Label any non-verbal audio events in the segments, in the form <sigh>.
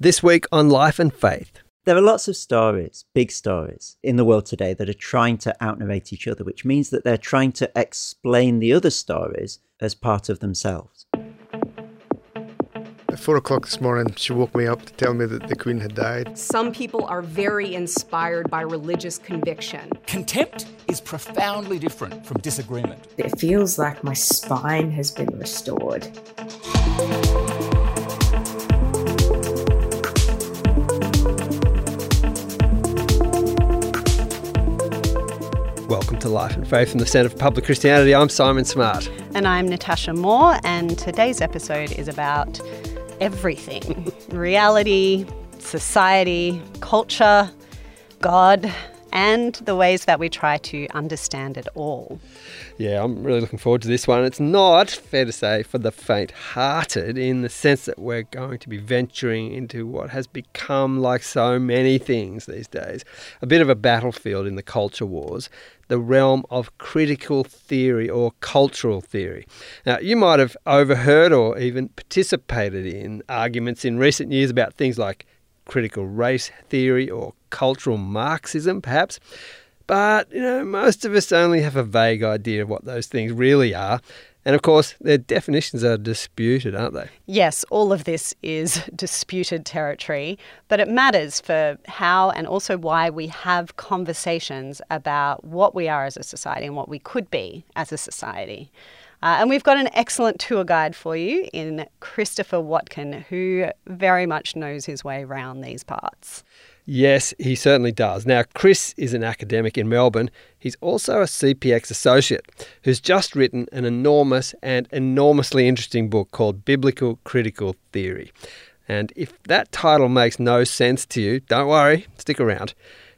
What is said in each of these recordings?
This week on Life and Faith. There are lots of stories, big stories, in the world today that are trying to outnarrate each other, which means that they're trying to explain the other stories as part of themselves. At four o'clock this morning, she woke me up to tell me that the Queen had died. Some people are very inspired by religious conviction. Contempt is profoundly different from disagreement. It feels like my spine has been restored. Welcome to Life and Faith from the Centre for Public Christianity. I'm Simon Smart. And I'm Natasha Moore, and today's episode is about everything <laughs> reality, society, culture, God, and the ways that we try to understand it all. Yeah, I'm really looking forward to this one. It's not, fair to say, for the faint hearted in the sense that we're going to be venturing into what has become, like so many things these days, a bit of a battlefield in the culture wars, the realm of critical theory or cultural theory. Now, you might have overheard or even participated in arguments in recent years about things like critical race theory or cultural Marxism, perhaps. But, you know, most of us only have a vague idea of what those things really are. And of course, their definitions are disputed, aren't they? Yes, all of this is <laughs> disputed territory, but it matters for how and also why we have conversations about what we are as a society and what we could be as a society. Uh, and we've got an excellent tour guide for you in Christopher Watkin, who very much knows his way around these parts. Yes, he certainly does. Now, Chris is an academic in Melbourne. He's also a CPX associate who's just written an enormous and enormously interesting book called Biblical Critical Theory. And if that title makes no sense to you, don't worry, stick around.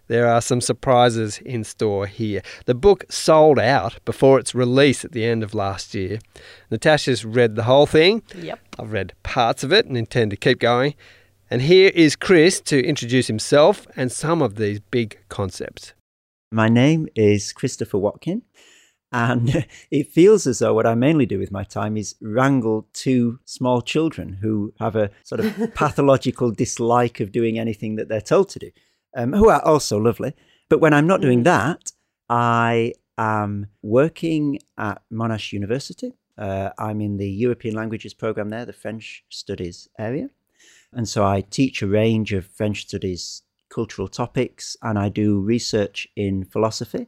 There are some surprises in store here. The book sold out before its release at the end of last year. Natasha's read the whole thing. Yep. I've read parts of it and intend to keep going. And here is Chris to introduce himself and some of these big concepts. My name is Christopher Watkin, and <laughs> it feels as though what I mainly do with my time is wrangle two small children who have a sort of <laughs> pathological dislike of doing anything that they're told to do, um, who are also lovely. But when I'm not doing that, I am working at Monash University. Uh, I'm in the European languages program there, the French studies area. And so I teach a range of French studies cultural topics and I do research in philosophy.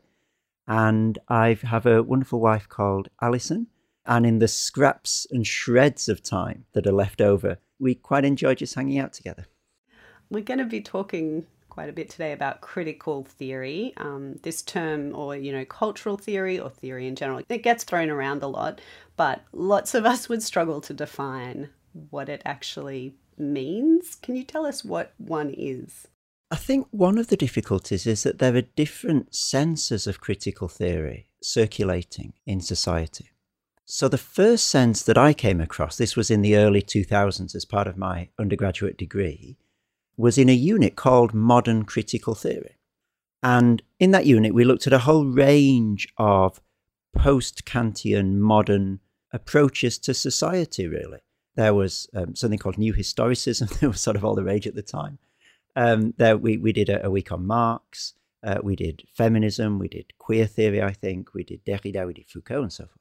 And I have a wonderful wife called Alison. And in the scraps and shreds of time that are left over, we quite enjoy just hanging out together. We're going to be talking quite a bit today about critical theory. Um, this term, or you know, cultural theory or theory in general, it gets thrown around a lot, but lots of us would struggle to define what it actually means. Can you tell us what one is? I think one of the difficulties is that there are different senses of critical theory circulating in society. So, the first sense that I came across, this was in the early 2000s as part of my undergraduate degree, was in a unit called Modern Critical Theory. And in that unit, we looked at a whole range of post Kantian modern approaches to society, really. There was um, something called New Historicism, <laughs> that was sort of all the rage at the time. Um, there we, we did a, a week on Marx, uh, we did feminism, we did queer theory, I think, we did Derrida, we did Foucault, and so forth.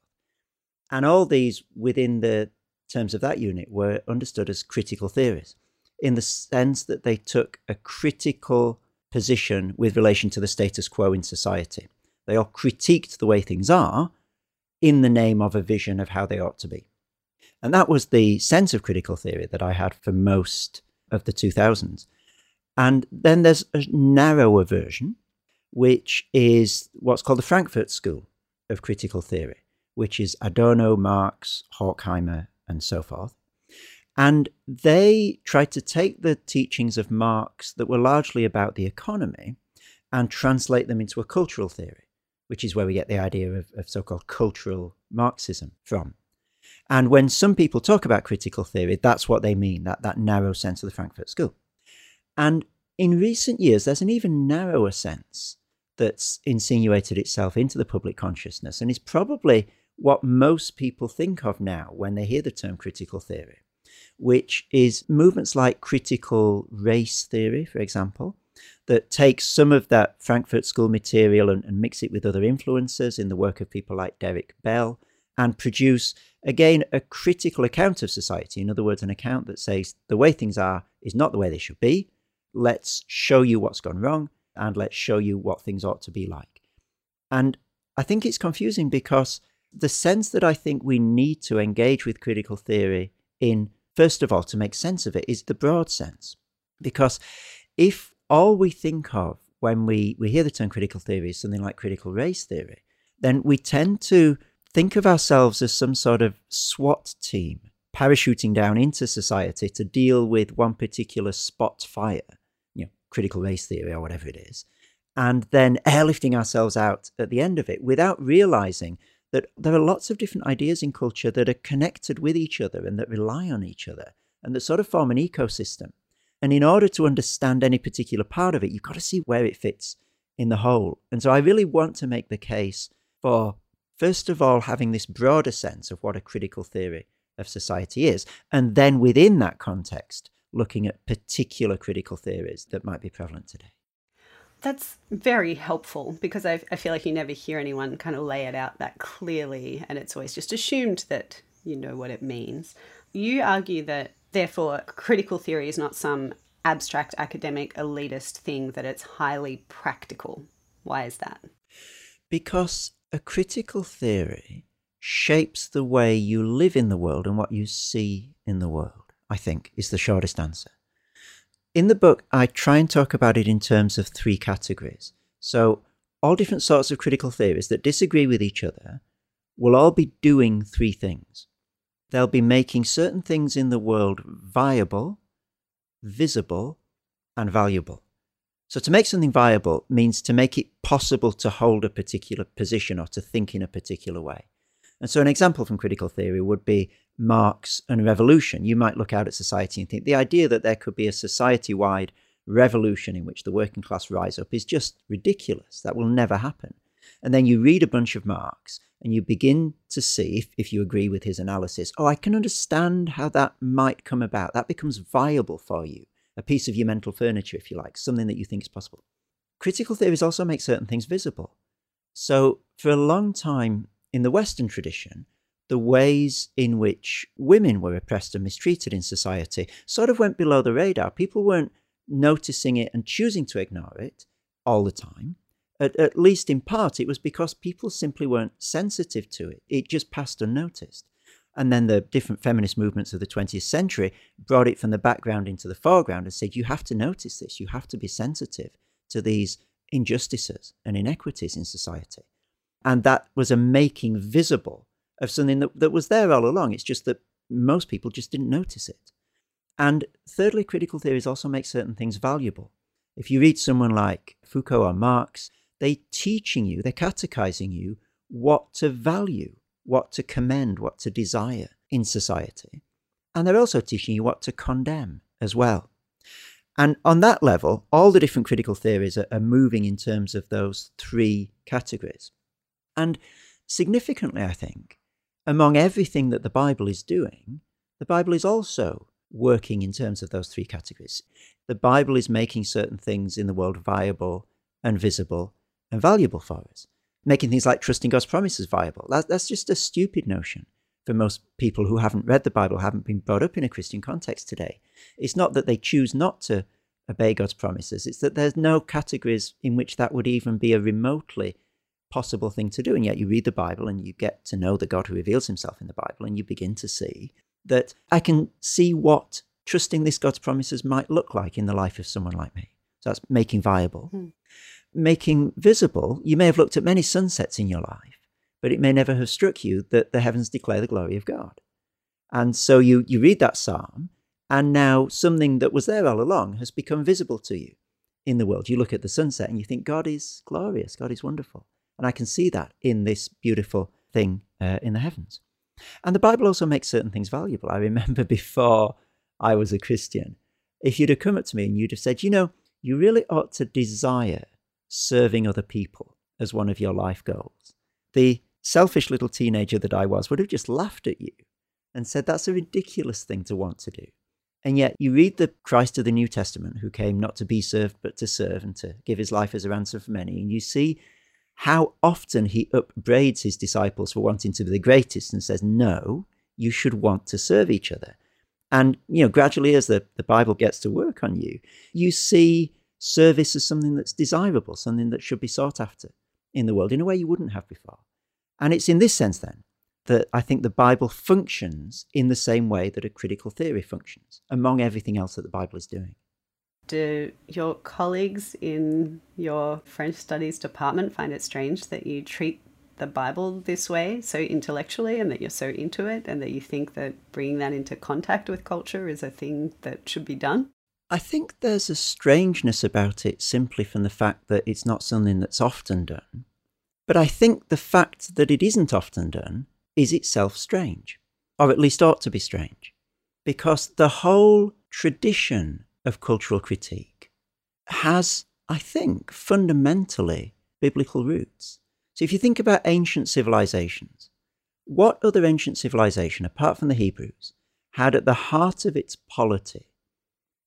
And all these within the terms of that unit were understood as critical theories in the sense that they took a critical position with relation to the status quo in society. They all critiqued the way things are in the name of a vision of how they ought to be. And that was the sense of critical theory that I had for most of the 2000s. And then there's a narrower version, which is what's called the Frankfurt School of Critical Theory, which is Adorno, Marx, Horkheimer, and so forth. And they tried to take the teachings of Marx that were largely about the economy and translate them into a cultural theory, which is where we get the idea of, of so called cultural Marxism from. And when some people talk about critical theory, that's what they mean, that, that narrow sense of the Frankfurt School. And in recent years, there's an even narrower sense that's insinuated itself into the public consciousness and is probably what most people think of now when they hear the term critical theory. which is movements like critical race theory, for example, that takes some of that Frankfurt School material and, and mix it with other influences in the work of people like Derek Bell and produce, again, a critical account of society. In other words, an account that says the way things are is not the way they should be. Let's show you what's gone wrong and let's show you what things ought to be like. And I think it's confusing because the sense that I think we need to engage with critical theory in, first of all, to make sense of it, is the broad sense. Because if all we think of when we, we hear the term critical theory is something like critical race theory, then we tend to think of ourselves as some sort of SWAT team parachuting down into society to deal with one particular spot fire, you know, critical race theory or whatever it is, and then airlifting ourselves out at the end of it without realizing that there are lots of different ideas in culture that are connected with each other and that rely on each other and that sort of form an ecosystem. And in order to understand any particular part of it, you've got to see where it fits in the whole. And so I really want to make the case for, first of all, having this broader sense of what a critical theory of society is. And then within that context, looking at particular critical theories that might be prevalent today. That's very helpful because I, I feel like you never hear anyone kind of lay it out that clearly, and it's always just assumed that you know what it means. You argue that, therefore, critical theory is not some abstract academic elitist thing, that it's highly practical. Why is that? Because a critical theory shapes the way you live in the world and what you see in the world, I think, is the shortest answer. In the book, I try and talk about it in terms of three categories. So, all different sorts of critical theories that disagree with each other will all be doing three things. They'll be making certain things in the world viable, visible, and valuable. So, to make something viable means to make it possible to hold a particular position or to think in a particular way. And so, an example from critical theory would be Marx and revolution. You might look out at society and think the idea that there could be a society wide revolution in which the working class rise up is just ridiculous. That will never happen. And then you read a bunch of Marx and you begin to see, if, if you agree with his analysis, oh, I can understand how that might come about. That becomes viable for you, a piece of your mental furniture, if you like, something that you think is possible. Critical theories also make certain things visible. So, for a long time, in the Western tradition, the ways in which women were oppressed and mistreated in society sort of went below the radar. People weren't noticing it and choosing to ignore it all the time. At, at, least in part, it was because people simply weren't sensitive to it. It just passed unnoticed. And then the different feminist movements of the 20th century brought it from the background into the foreground and said, you have to notice this. You have to be sensitive to these injustices and inequities in society. And that was a making visible of something that, that was there all along. It's just that most people just didn't notice it. And thirdly, critical theories also make certain things valuable. If you read someone like Foucault or Marx, they're teaching you, they're catechizing you what to value, what to commend, what to desire in society. And they're also teaching you what to condemn as well. And on that level, all the different critical theories are, are moving in terms of those three categories. And significantly, I think, among everything that the Bible is doing, the Bible is also working in terms of those three categories. The Bible is making certain things in the world viable and visible and valuable for us, making things like trusting God's promises viable. That, that's just a stupid notion for most people who haven't read the Bible, haven't been brought up in a Christian context today. It's not that they choose not to obey God's promises, it's that there's no categories in which that would even be a remotely possible thing to do. And yet you read the Bible and you get to know the God who reveals himself in the Bible, and you begin to see that I can see what trusting this God's promises might look like in the life of someone like me. So that's making viable. Hmm. Making visible, you may have looked at many sunsets in your life, but it may never have struck you that the heavens declare the glory of God. And so you, you read that psalm, and now something that was there all along has become visible to you in the world. You look at the sunset and you think, God is glorious, God is wonderful. And I can see that in this beautiful thing uh, in the heavens. And the Bible also makes certain things valuable. I remember <laughs> before I was a Christian, if you'd have come up to me and you'd have said, you know, you really ought to desire serving other people as one of your life goals, the selfish little teenager that I was would have just laughed at you and said that's a ridiculous thing to want to do. And yet, you read the Christ of the New Testament, who came not to be served, but to serve and to give his life as a ransom for many, and you see how often he upbraids his disciples for wanting to be the greatest and says, No, you should want to serve each other. And, you know, gradually as the, the Bible gets to work on you, you see service as something that's desirable, something that should be sought after in the world in a way you wouldn't have before. And it's in this sense then that I think the Bible functions in the same way that a critical theory functions, among everything else that the Bible is doing. Do your colleagues in your French studies department find it strange that you treat the Bible this way, so intellectually, and that you're so into it, and that you think that bringing that into contact with culture is a thing that should be done? I think there's a strangeness about it simply from the fact that it's not something that's often done. But I think the fact that it isn't often done is itself strange, or at least ought to be strange, because the whole tradition of cultural critique has, I think, fundamentally biblical roots. So if you think about ancient civilizations, what other ancient civilization, apart from the Hebrews, had at the heart of its polity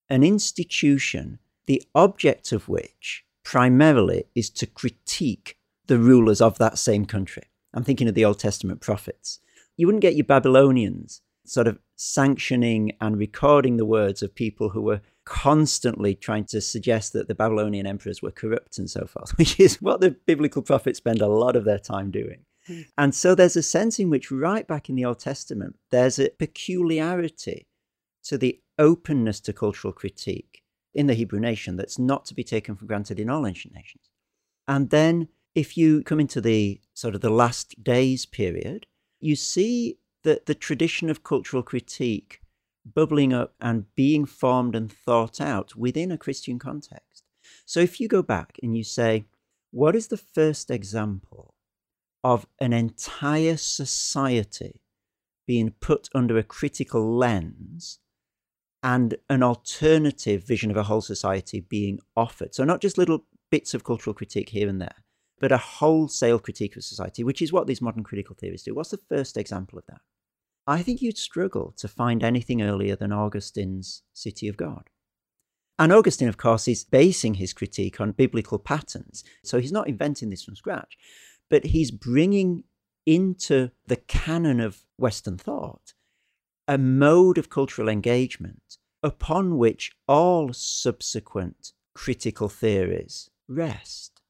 an institution, the object of which primarily is to critique the rulers of that same country? I'm thinking of the Old Testament prophets. You wouldn't get your Babylonians sort of sanctioning and recording the words of people who were constantly trying to suggest that the Babylonian emperors were corrupt and so forth, <laughs> which is what the biblical prophets spend a lot of their time doing. Hmm. And so there's a sense in which, right back in the Old Testament, there's a peculiarity to the openness to cultural critique in the Hebrew nation that's not to be taken for granted in all ancient nations. And then if you come into the sort of the last days period, you see that the tradition of cultural critique bubbling up and being formed and thought out within a Christian context. So if you go back and you say, what is the first example of an entire society being put under a critical lens and an alternative vision of a whole society being offered? So, not just little bits of cultural critique here and there, but a wholesale critique of society, which is what these modern critical theories do. What's the first example of that? I think you'd struggle to find anything earlier than Augustine's City of God. And Augustine, of course, is basing his critique on biblical patterns. So he's not inventing this from scratch, but he's bringing into the canon of Western thought a mode of cultural engagement upon which all subsequent critical theories rest.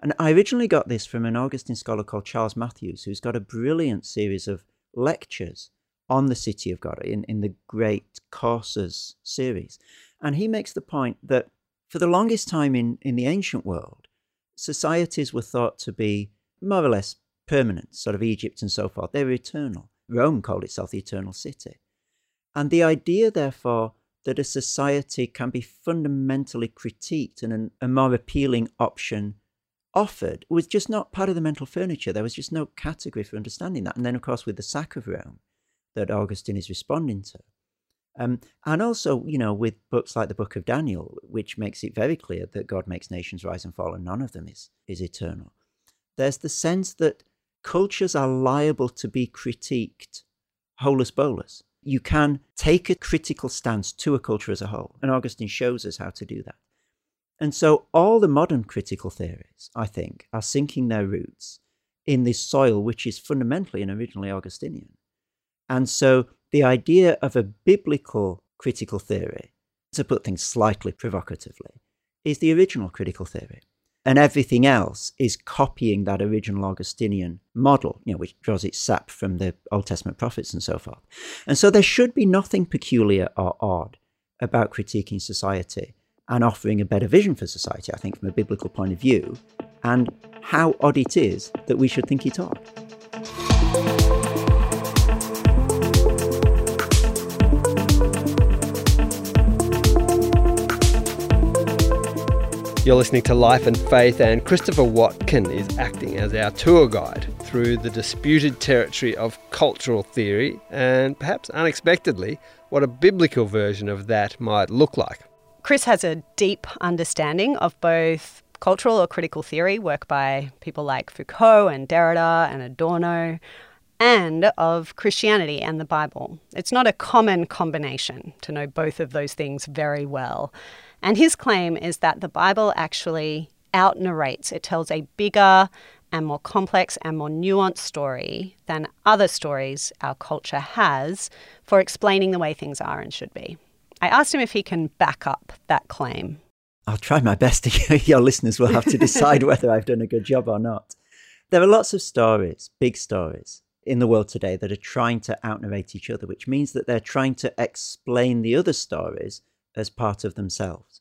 And I originally got this from an Augustine scholar called Charles Mathewes, who's got a brilliant series of lectures on the City of God in, in the Great Courses series. And he makes the point that for the longest time in, in the ancient world, societies were thought to be more or less permanent, sort of Egypt and so forth. They were eternal. Rome called itself the eternal city. And the idea, therefore, that a society can be fundamentally critiqued and an, a more appealing option offered was just not part of the mental furniture. There was just no category for understanding that. And then, of course, with the sack of Rome that Augustine is responding to. Um, and also, you know, with books like the Book of Daniel, which makes it very clear that God makes nations rise and fall, and none of them is, is eternal. There's the sense that cultures are liable to be critiqued holus bolus. You can take a critical stance to a culture as a whole, and Augustine shows us how to do that. And so all the modern critical theories, I think, are sinking their roots in this soil which is fundamentally and originally Augustinian. And so the idea of a biblical critical theory, to put things slightly provocatively, is the original critical theory. And everything else is copying that original Augustinian model, you know, which draws its sap from the Old Testament prophets and so forth. And so there should be nothing peculiar or odd about critiquing society and offering a better vision for society, I think, from a biblical point of view, and how odd it is that we should think it odd. You're listening to Life and Faith, and Christopher Watkin is acting as our tour guide through the disputed territory of cultural theory and perhaps unexpectedly, what a biblical version of that might look like. Chris has a deep understanding of both cultural or critical theory, work by people like Foucault and Derrida and Adorno, and of Christianity and the Bible. It's not a common combination to know both of those things very well. And his claim is that the Bible actually out narrates, it tells a bigger and more complex and more nuanced story than other stories our culture has for explaining the way things are and should be. I asked him if he can back up that claim. I'll try my best. Your listeners will have to decide <laughs> whether I've done a good job or not. There are lots of stories, big stories, in the world today that are trying to outnarrate each other, which means that they're trying to explain the other stories as part of themselves.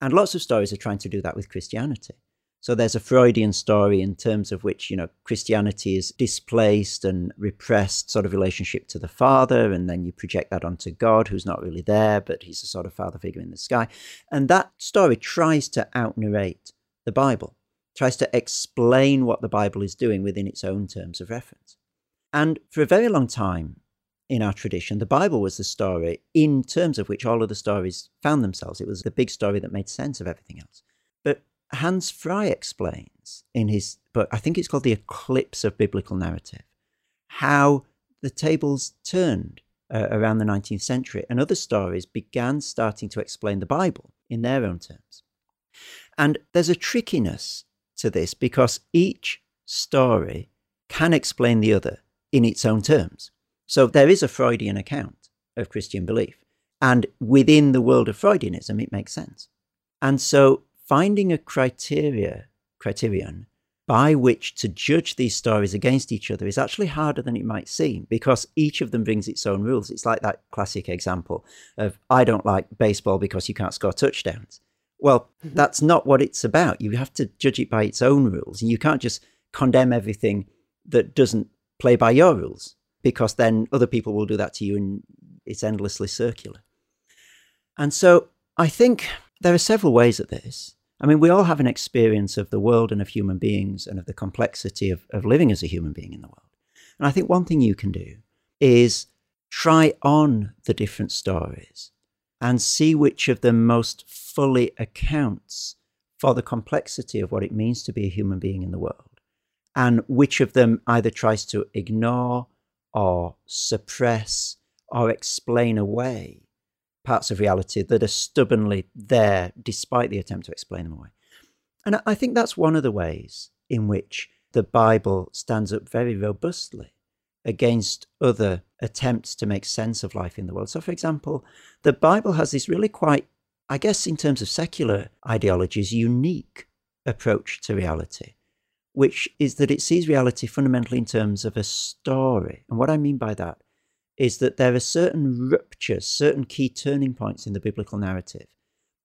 And lots of stories are trying to do that with Christianity. So there's a Freudian story in terms of which, you know, Christianity is displaced and repressed sort of relationship to the Father, and then you project that onto God, who's not really there, but he's a sort of father figure in the sky. And that story tries to out narrate the Bible, tries to explain what the Bible is doing within its own terms of reference. And for a very long time in our tradition, the Bible was the story in terms of which all of the stories found themselves. It was the big story that made sense of everything else. But Hans Frei explains in his book, I think it's called The Eclipse of Biblical Narrative, how the tables turned uh, around the 19th century and other stories began starting to explain the Bible in their own terms. And there's a trickiness to this because each story can explain the other in its own terms. So there is a Freudian account of Christian belief. And within the world of Freudianism, it makes sense. And so finding a criteria, criterion by which to judge these stories against each other is actually harder than it might seem because each of them brings its own rules. It's like that classic example of I don't like baseball because you can't score touchdowns. Well, mm-hmm. that's not what it's about. You have to judge it by its own rules. And you can't just condemn everything that doesn't play by your rules because then other people will do that to you and it's endlessly circular. And so I think there are several ways at this. I mean, we all have an experience of the world and of human beings and of the complexity of, of living as a human being in the world. And I think one thing you can do is try on the different stories and see which of them most fully accounts for the complexity of what it means to be a human being in the world, and which of them either tries to ignore or suppress or explain away parts of reality that are stubbornly there despite the attempt to explain them away. And I think that's one of the ways in which the Bible stands up very robustly against other attempts to make sense of life in the world. So, for example, the Bible has this really quite, I guess, in terms of secular ideologies, unique approach to reality, which is that it sees reality fundamentally in terms of a story. And what I mean by that is that there are certain ruptures, certain key turning points in the biblical narrative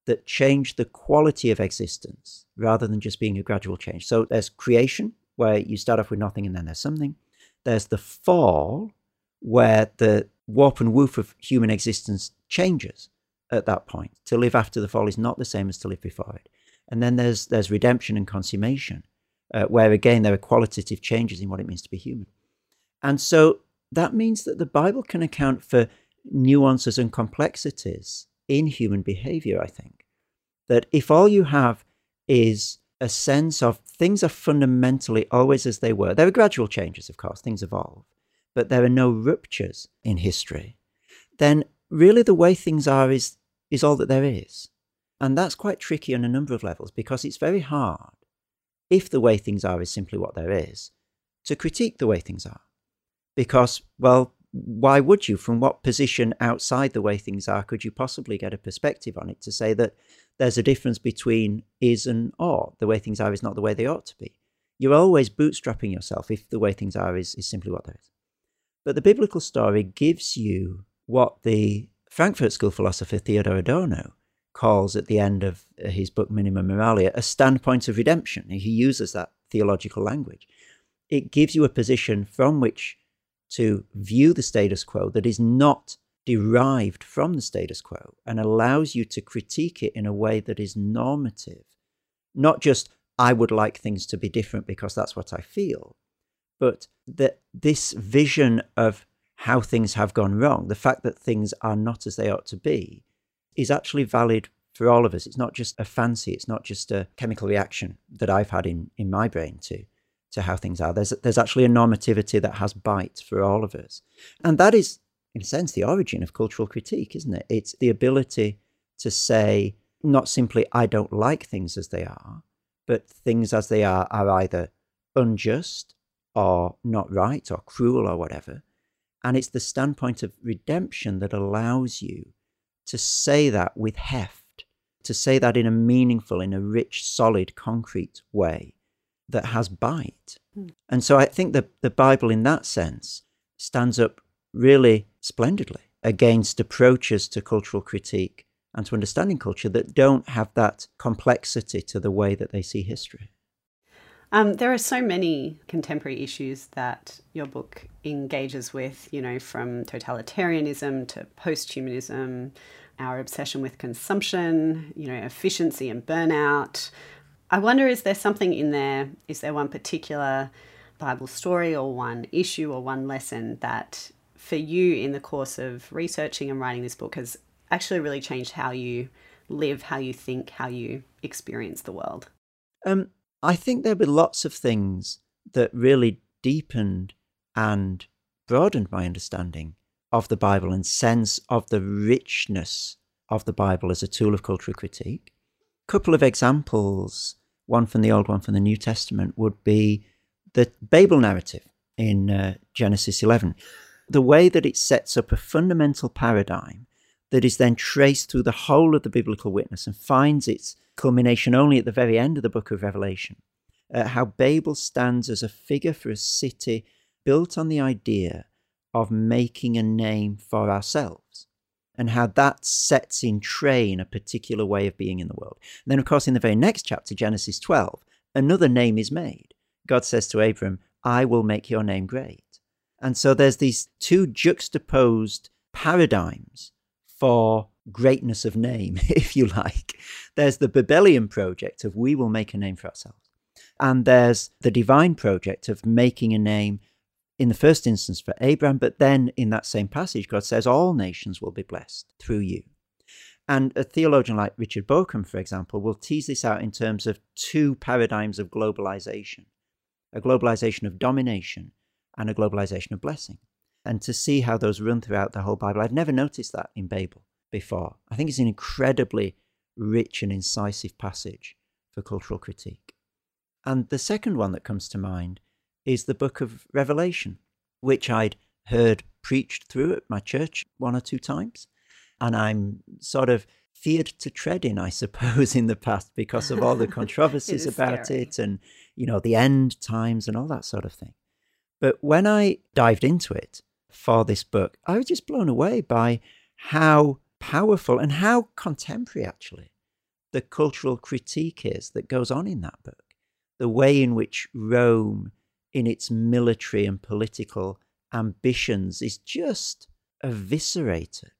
that change the quality of existence rather than just being a gradual change. So there's creation, where you start off with nothing and then there's something. There's the fall, where the warp and woof of human existence changes at that point. To live after the fall is not the same as to live before it. And then there's there's redemption and consummation, uh, where again there are qualitative changes in what it means to be human. And so that means that the Bible can account for nuances and complexities in human behavior, I think. That if all you have is a sense of things are fundamentally always as they were, there are gradual changes, of course, things evolve, but there are no ruptures in history, then really the way things are is, is all that there is. And that's quite tricky on a number of levels because it's very hard, if the way things are is simply what there is, to critique the way things are because, well, why would you? From what position outside the way things are could you possibly get a perspective on it to say that there's a difference between is and ought? The way things are is not the way they ought to be. You're always bootstrapping yourself if the way things are is, is simply what there is. But the biblical story gives you what the Frankfurt School philosopher Theodor Adorno calls at the end of uh, his book Minima Moralia a standpoint of redemption. He uses that theological language. It gives you a position from which to view the status quo that is not derived from the status quo and allows you to critique it in a way that is normative. Not just, I would like things to be different because that's what I feel, but that this vision of how things have gone wrong, the fact that things are not as they ought to be, is actually valid for all of us. It's not just a fancy, it's not just a chemical reaction that I've had in, in my brain to to how things are. There's, there's actually a normativity that has bite for all of us. And that is, in a sense, the origin of cultural critique, isn't it? It's the ability to say, not simply, I don't like things as they are, but things as they are are either unjust or not right or cruel or whatever. And it's the standpoint of redemption that allows you to say that with heft, to say that in a meaningful, in a rich, solid, concrete way that has bite. Mm. And so I think that the Bible, in that sense, stands up really splendidly against approaches to cultural critique and to understanding culture that don't have that complexity to the way that they see history. Um, there are so many contemporary issues that your book engages with, you know, from totalitarianism to posthumanism, our obsession with consumption, you know, efficiency and burnout. I wonder is there something in there, is there one particular Bible story or one issue or one lesson that for you in the course of researching and writing this book has actually really changed how you live, how you think, how you experience the world? Um, I think there were lots of things that really deepened and broadened my understanding of the Bible and sense of the richness of the Bible as a tool of cultural critique. A couple of examples, one from the Old, one from the New Testament, would be the Babel narrative in uh, Genesis 11. The way that it sets up a fundamental paradigm that is then traced through the whole of the biblical witness and finds its culmination only at the very end of the book of Revelation. Uh, how Babel stands as a figure for a city built on the idea of making a name for ourselves and how that sets in train a particular way of being in the world. And then, of course, in the very next chapter, Genesis 12, another name is made. God says to Abram, I will make your name great. And so there's these two juxtaposed paradigms for greatness of name, <laughs> if you like. There's the Babylonian project of we will make a name for ourselves. And there's the divine project of making a name in the first instance for Abraham, but then in that same passage, God says, All nations will be blessed through you. And a theologian like Richard Bauckham, for example, will tease this out in terms of two paradigms of globalization a globalization of domination and a globalization of blessing. And to see how those run throughout the whole Bible, I'd never noticed that in Babel before. I think it's an incredibly rich and incisive passage for cultural critique. And the second one that comes to mind is the book of Revelation, which I'd heard preached through at my church one or two times. And I'm sort of feared to tread in, I suppose, <laughs> in the past because of all the <laughs> controversies about scary. it and, you know, the end times and all that sort of thing. But when I dived into it for this book, I was just blown away by how powerful and how contemporary, actually, the cultural critique is that goes on in that book. The way in which Rome in its military and political ambitions is just eviscerated,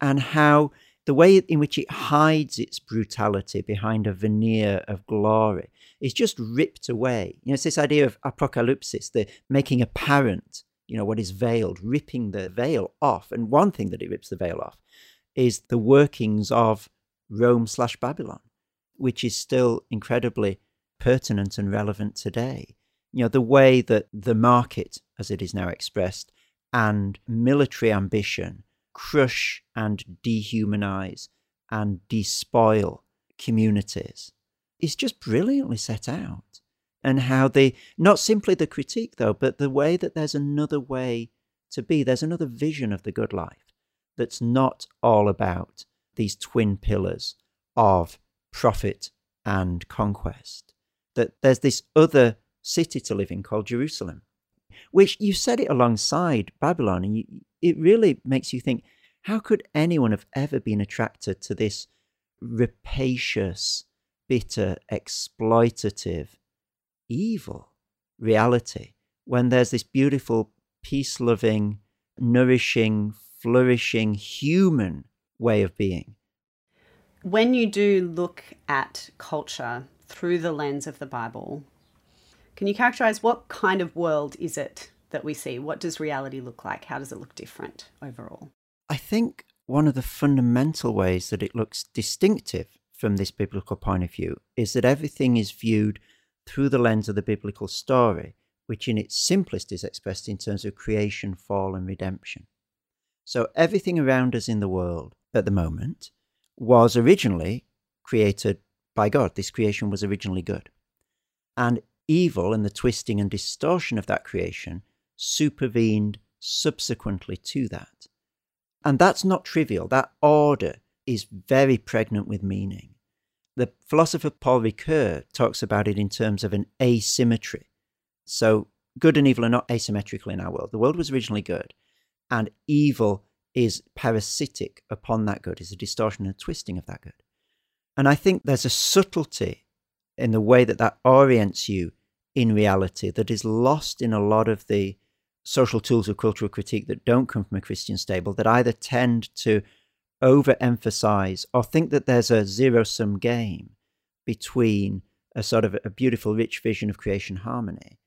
and how the way in which it hides its brutality behind a veneer of glory is just ripped away. You know, it's this idea of apocalypsis, the making apparent, you know, what is veiled, ripping the veil off. And one thing that it rips the veil off is the workings of Rome slash Babylon, which is still incredibly pertinent and relevant today you know, the way that the market, as it is now expressed, and military ambition crush and dehumanize and despoil communities is just brilliantly set out. And how they, not simply the critique though, but the way that there's another way to be, there's another vision of the good life that's not all about these twin pillars of profit and conquest. That there's this other city to live in called Jerusalem, which you said it alongside Babylon, and you, it really makes you think how could anyone have ever been attracted to this rapacious, bitter, exploitative, evil reality when there's this beautiful, peace loving, nourishing, flourishing human way of being? When you do look at culture through the lens of the Bible, can you characterize what kind of world is it that we see? What does reality look like? How does it look different overall? I think one of the fundamental ways that it looks distinctive from this biblical point of view is that everything is viewed through the lens of the biblical story, which in its simplest is expressed in terms of creation, fall, and redemption. So everything around us in the world at the moment was originally created by God. This creation was originally good. And evil and the twisting and distortion of that creation supervened subsequently to that. And that's not trivial. That order is very pregnant with meaning. The philosopher Paul Ricoeur talks about it in terms of an asymmetry. So, good and evil are not asymmetrical in our world. The world was originally good, and evil is parasitic upon that good, is a distortion and twisting of that good. And I think there's a subtlety in the way that that orients you in reality that is lost in a lot of the social tools of cultural critique that don't come from a Christian stable that either tend to overemphasize or think that there's a zero sum game between a sort of a beautiful, rich vision of creation harmony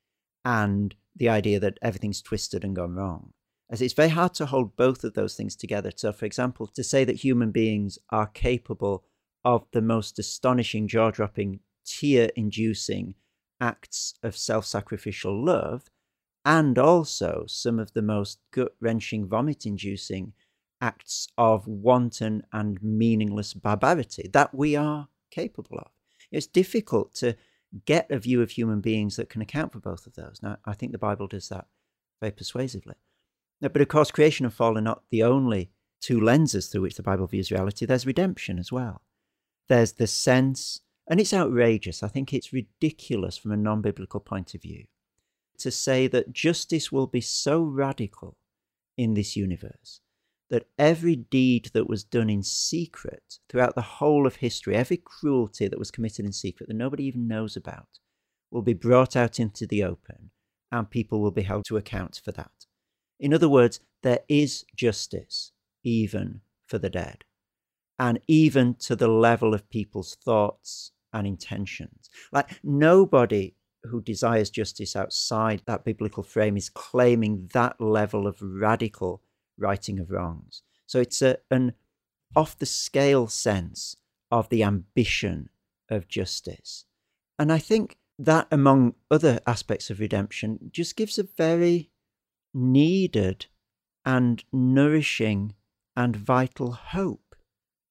and the idea that everything's twisted and gone wrong. As it's very hard to hold both of those things together. So, for example, to say that human beings are capable of the most astonishing, jaw dropping, tear inducing acts of self sacrificial love, and also some of the most gut wrenching, vomit inducing acts of wanton and meaningless barbarity that we are capable of. It's difficult to get a view of human beings that can account for both of those. Now, I think the Bible does that very persuasively. But of course, creation and fall are not the only two lenses through which the Bible views reality. There's redemption as well. There's the sense, and it's outrageous, I think it's ridiculous from a non biblical point of view, to say that justice will be so radical in this universe that every deed that was done in secret throughout the whole of history, every cruelty that was committed in secret that nobody even knows about, will be brought out into the open and people will be held to account for that. In other words, there is justice even for the dead and even to the level of people's thoughts and intentions. Like nobody who desires justice outside that biblical frame is claiming that level of radical righting of wrongs. So it's a, an off the scale sense of the ambition of justice. And I think that, among other aspects of redemption, just gives a very needed and nourishing and vital hope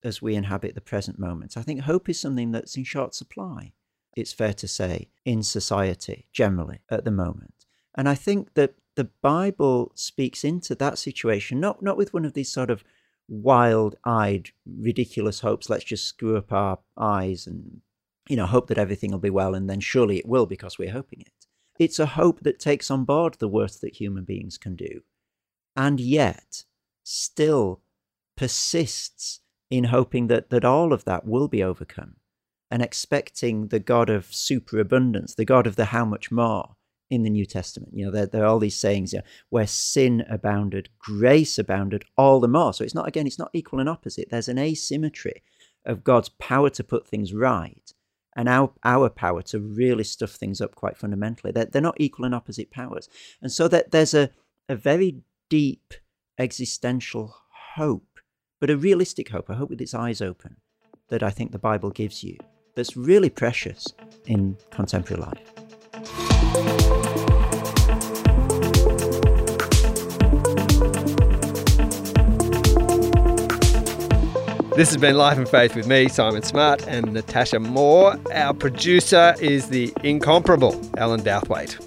as we inhabit the present moment. I think hope is something that's in short supply, it's fair to say, in society generally at the moment. And I think that the Bible speaks into that situation, not not with one of these sort of wild-eyed, ridiculous hopes. Let's just screw up our eyes and you know hope that everything will be well, and then surely it will because we're hoping it. It's a hope that takes on board the worst that human beings can do, and yet still persists in hoping that that all of that will be overcome, and expecting the God of superabundance, the God of the how much more in the New Testament. You know, there, there are all these sayings you know, where sin abounded, grace abounded all the more. So it's not, again, it's not equal and opposite. There's an asymmetry of God's power to put things right and our, our power to really stuff things up quite fundamentally. They're, they're not equal and opposite powers. And so that there's a, a very deep existential hope, but a realistic hope, a hope with its eyes open, that I think the Bible gives you that's really precious in contemporary life. This has been Life and Faith with me, Simon Smart, and Natasha Moore. Our producer is the incomparable Alan Douthwaite.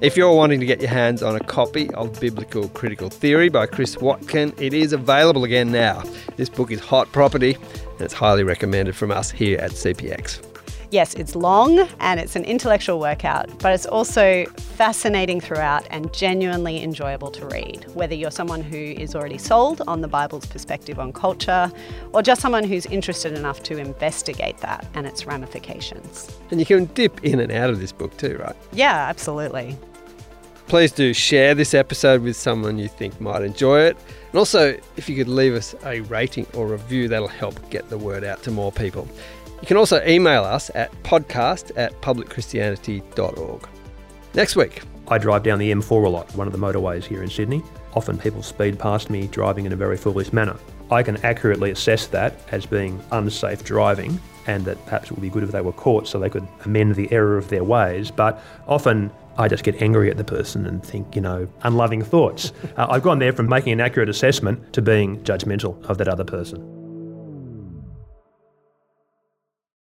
If you're wanting to get your hands on a copy of Biblical Critical Theory by Chris Watkin, it is available again now. This book is hot property and it's highly recommended from us here at CPX. Yes, it's long and it's an intellectual workout, but it's also fascinating throughout and genuinely enjoyable to read. Whether you're someone who is already sold on the Bible's perspective on culture, or just someone who's interested enough to investigate that and its ramifications. And you can dip in and out of this book too, right? Yeah, absolutely. Please do share this episode with someone you think might enjoy it. And also, if you could leave us a rating or review, that'll help get the word out to more people. You can also email us at podcast at publicchristianity.org. Next week. I drive down the M4 a lot, one of the motorways here in Sydney. Often people speed past me driving in a very foolish manner. I can accurately assess that as being unsafe driving and that perhaps it would be good if they were caught so they could amend the error of their ways. But often I just get angry at the person and think, you know, unloving thoughts. <laughs> uh, I've gone there from making an accurate assessment to being judgmental of that other person.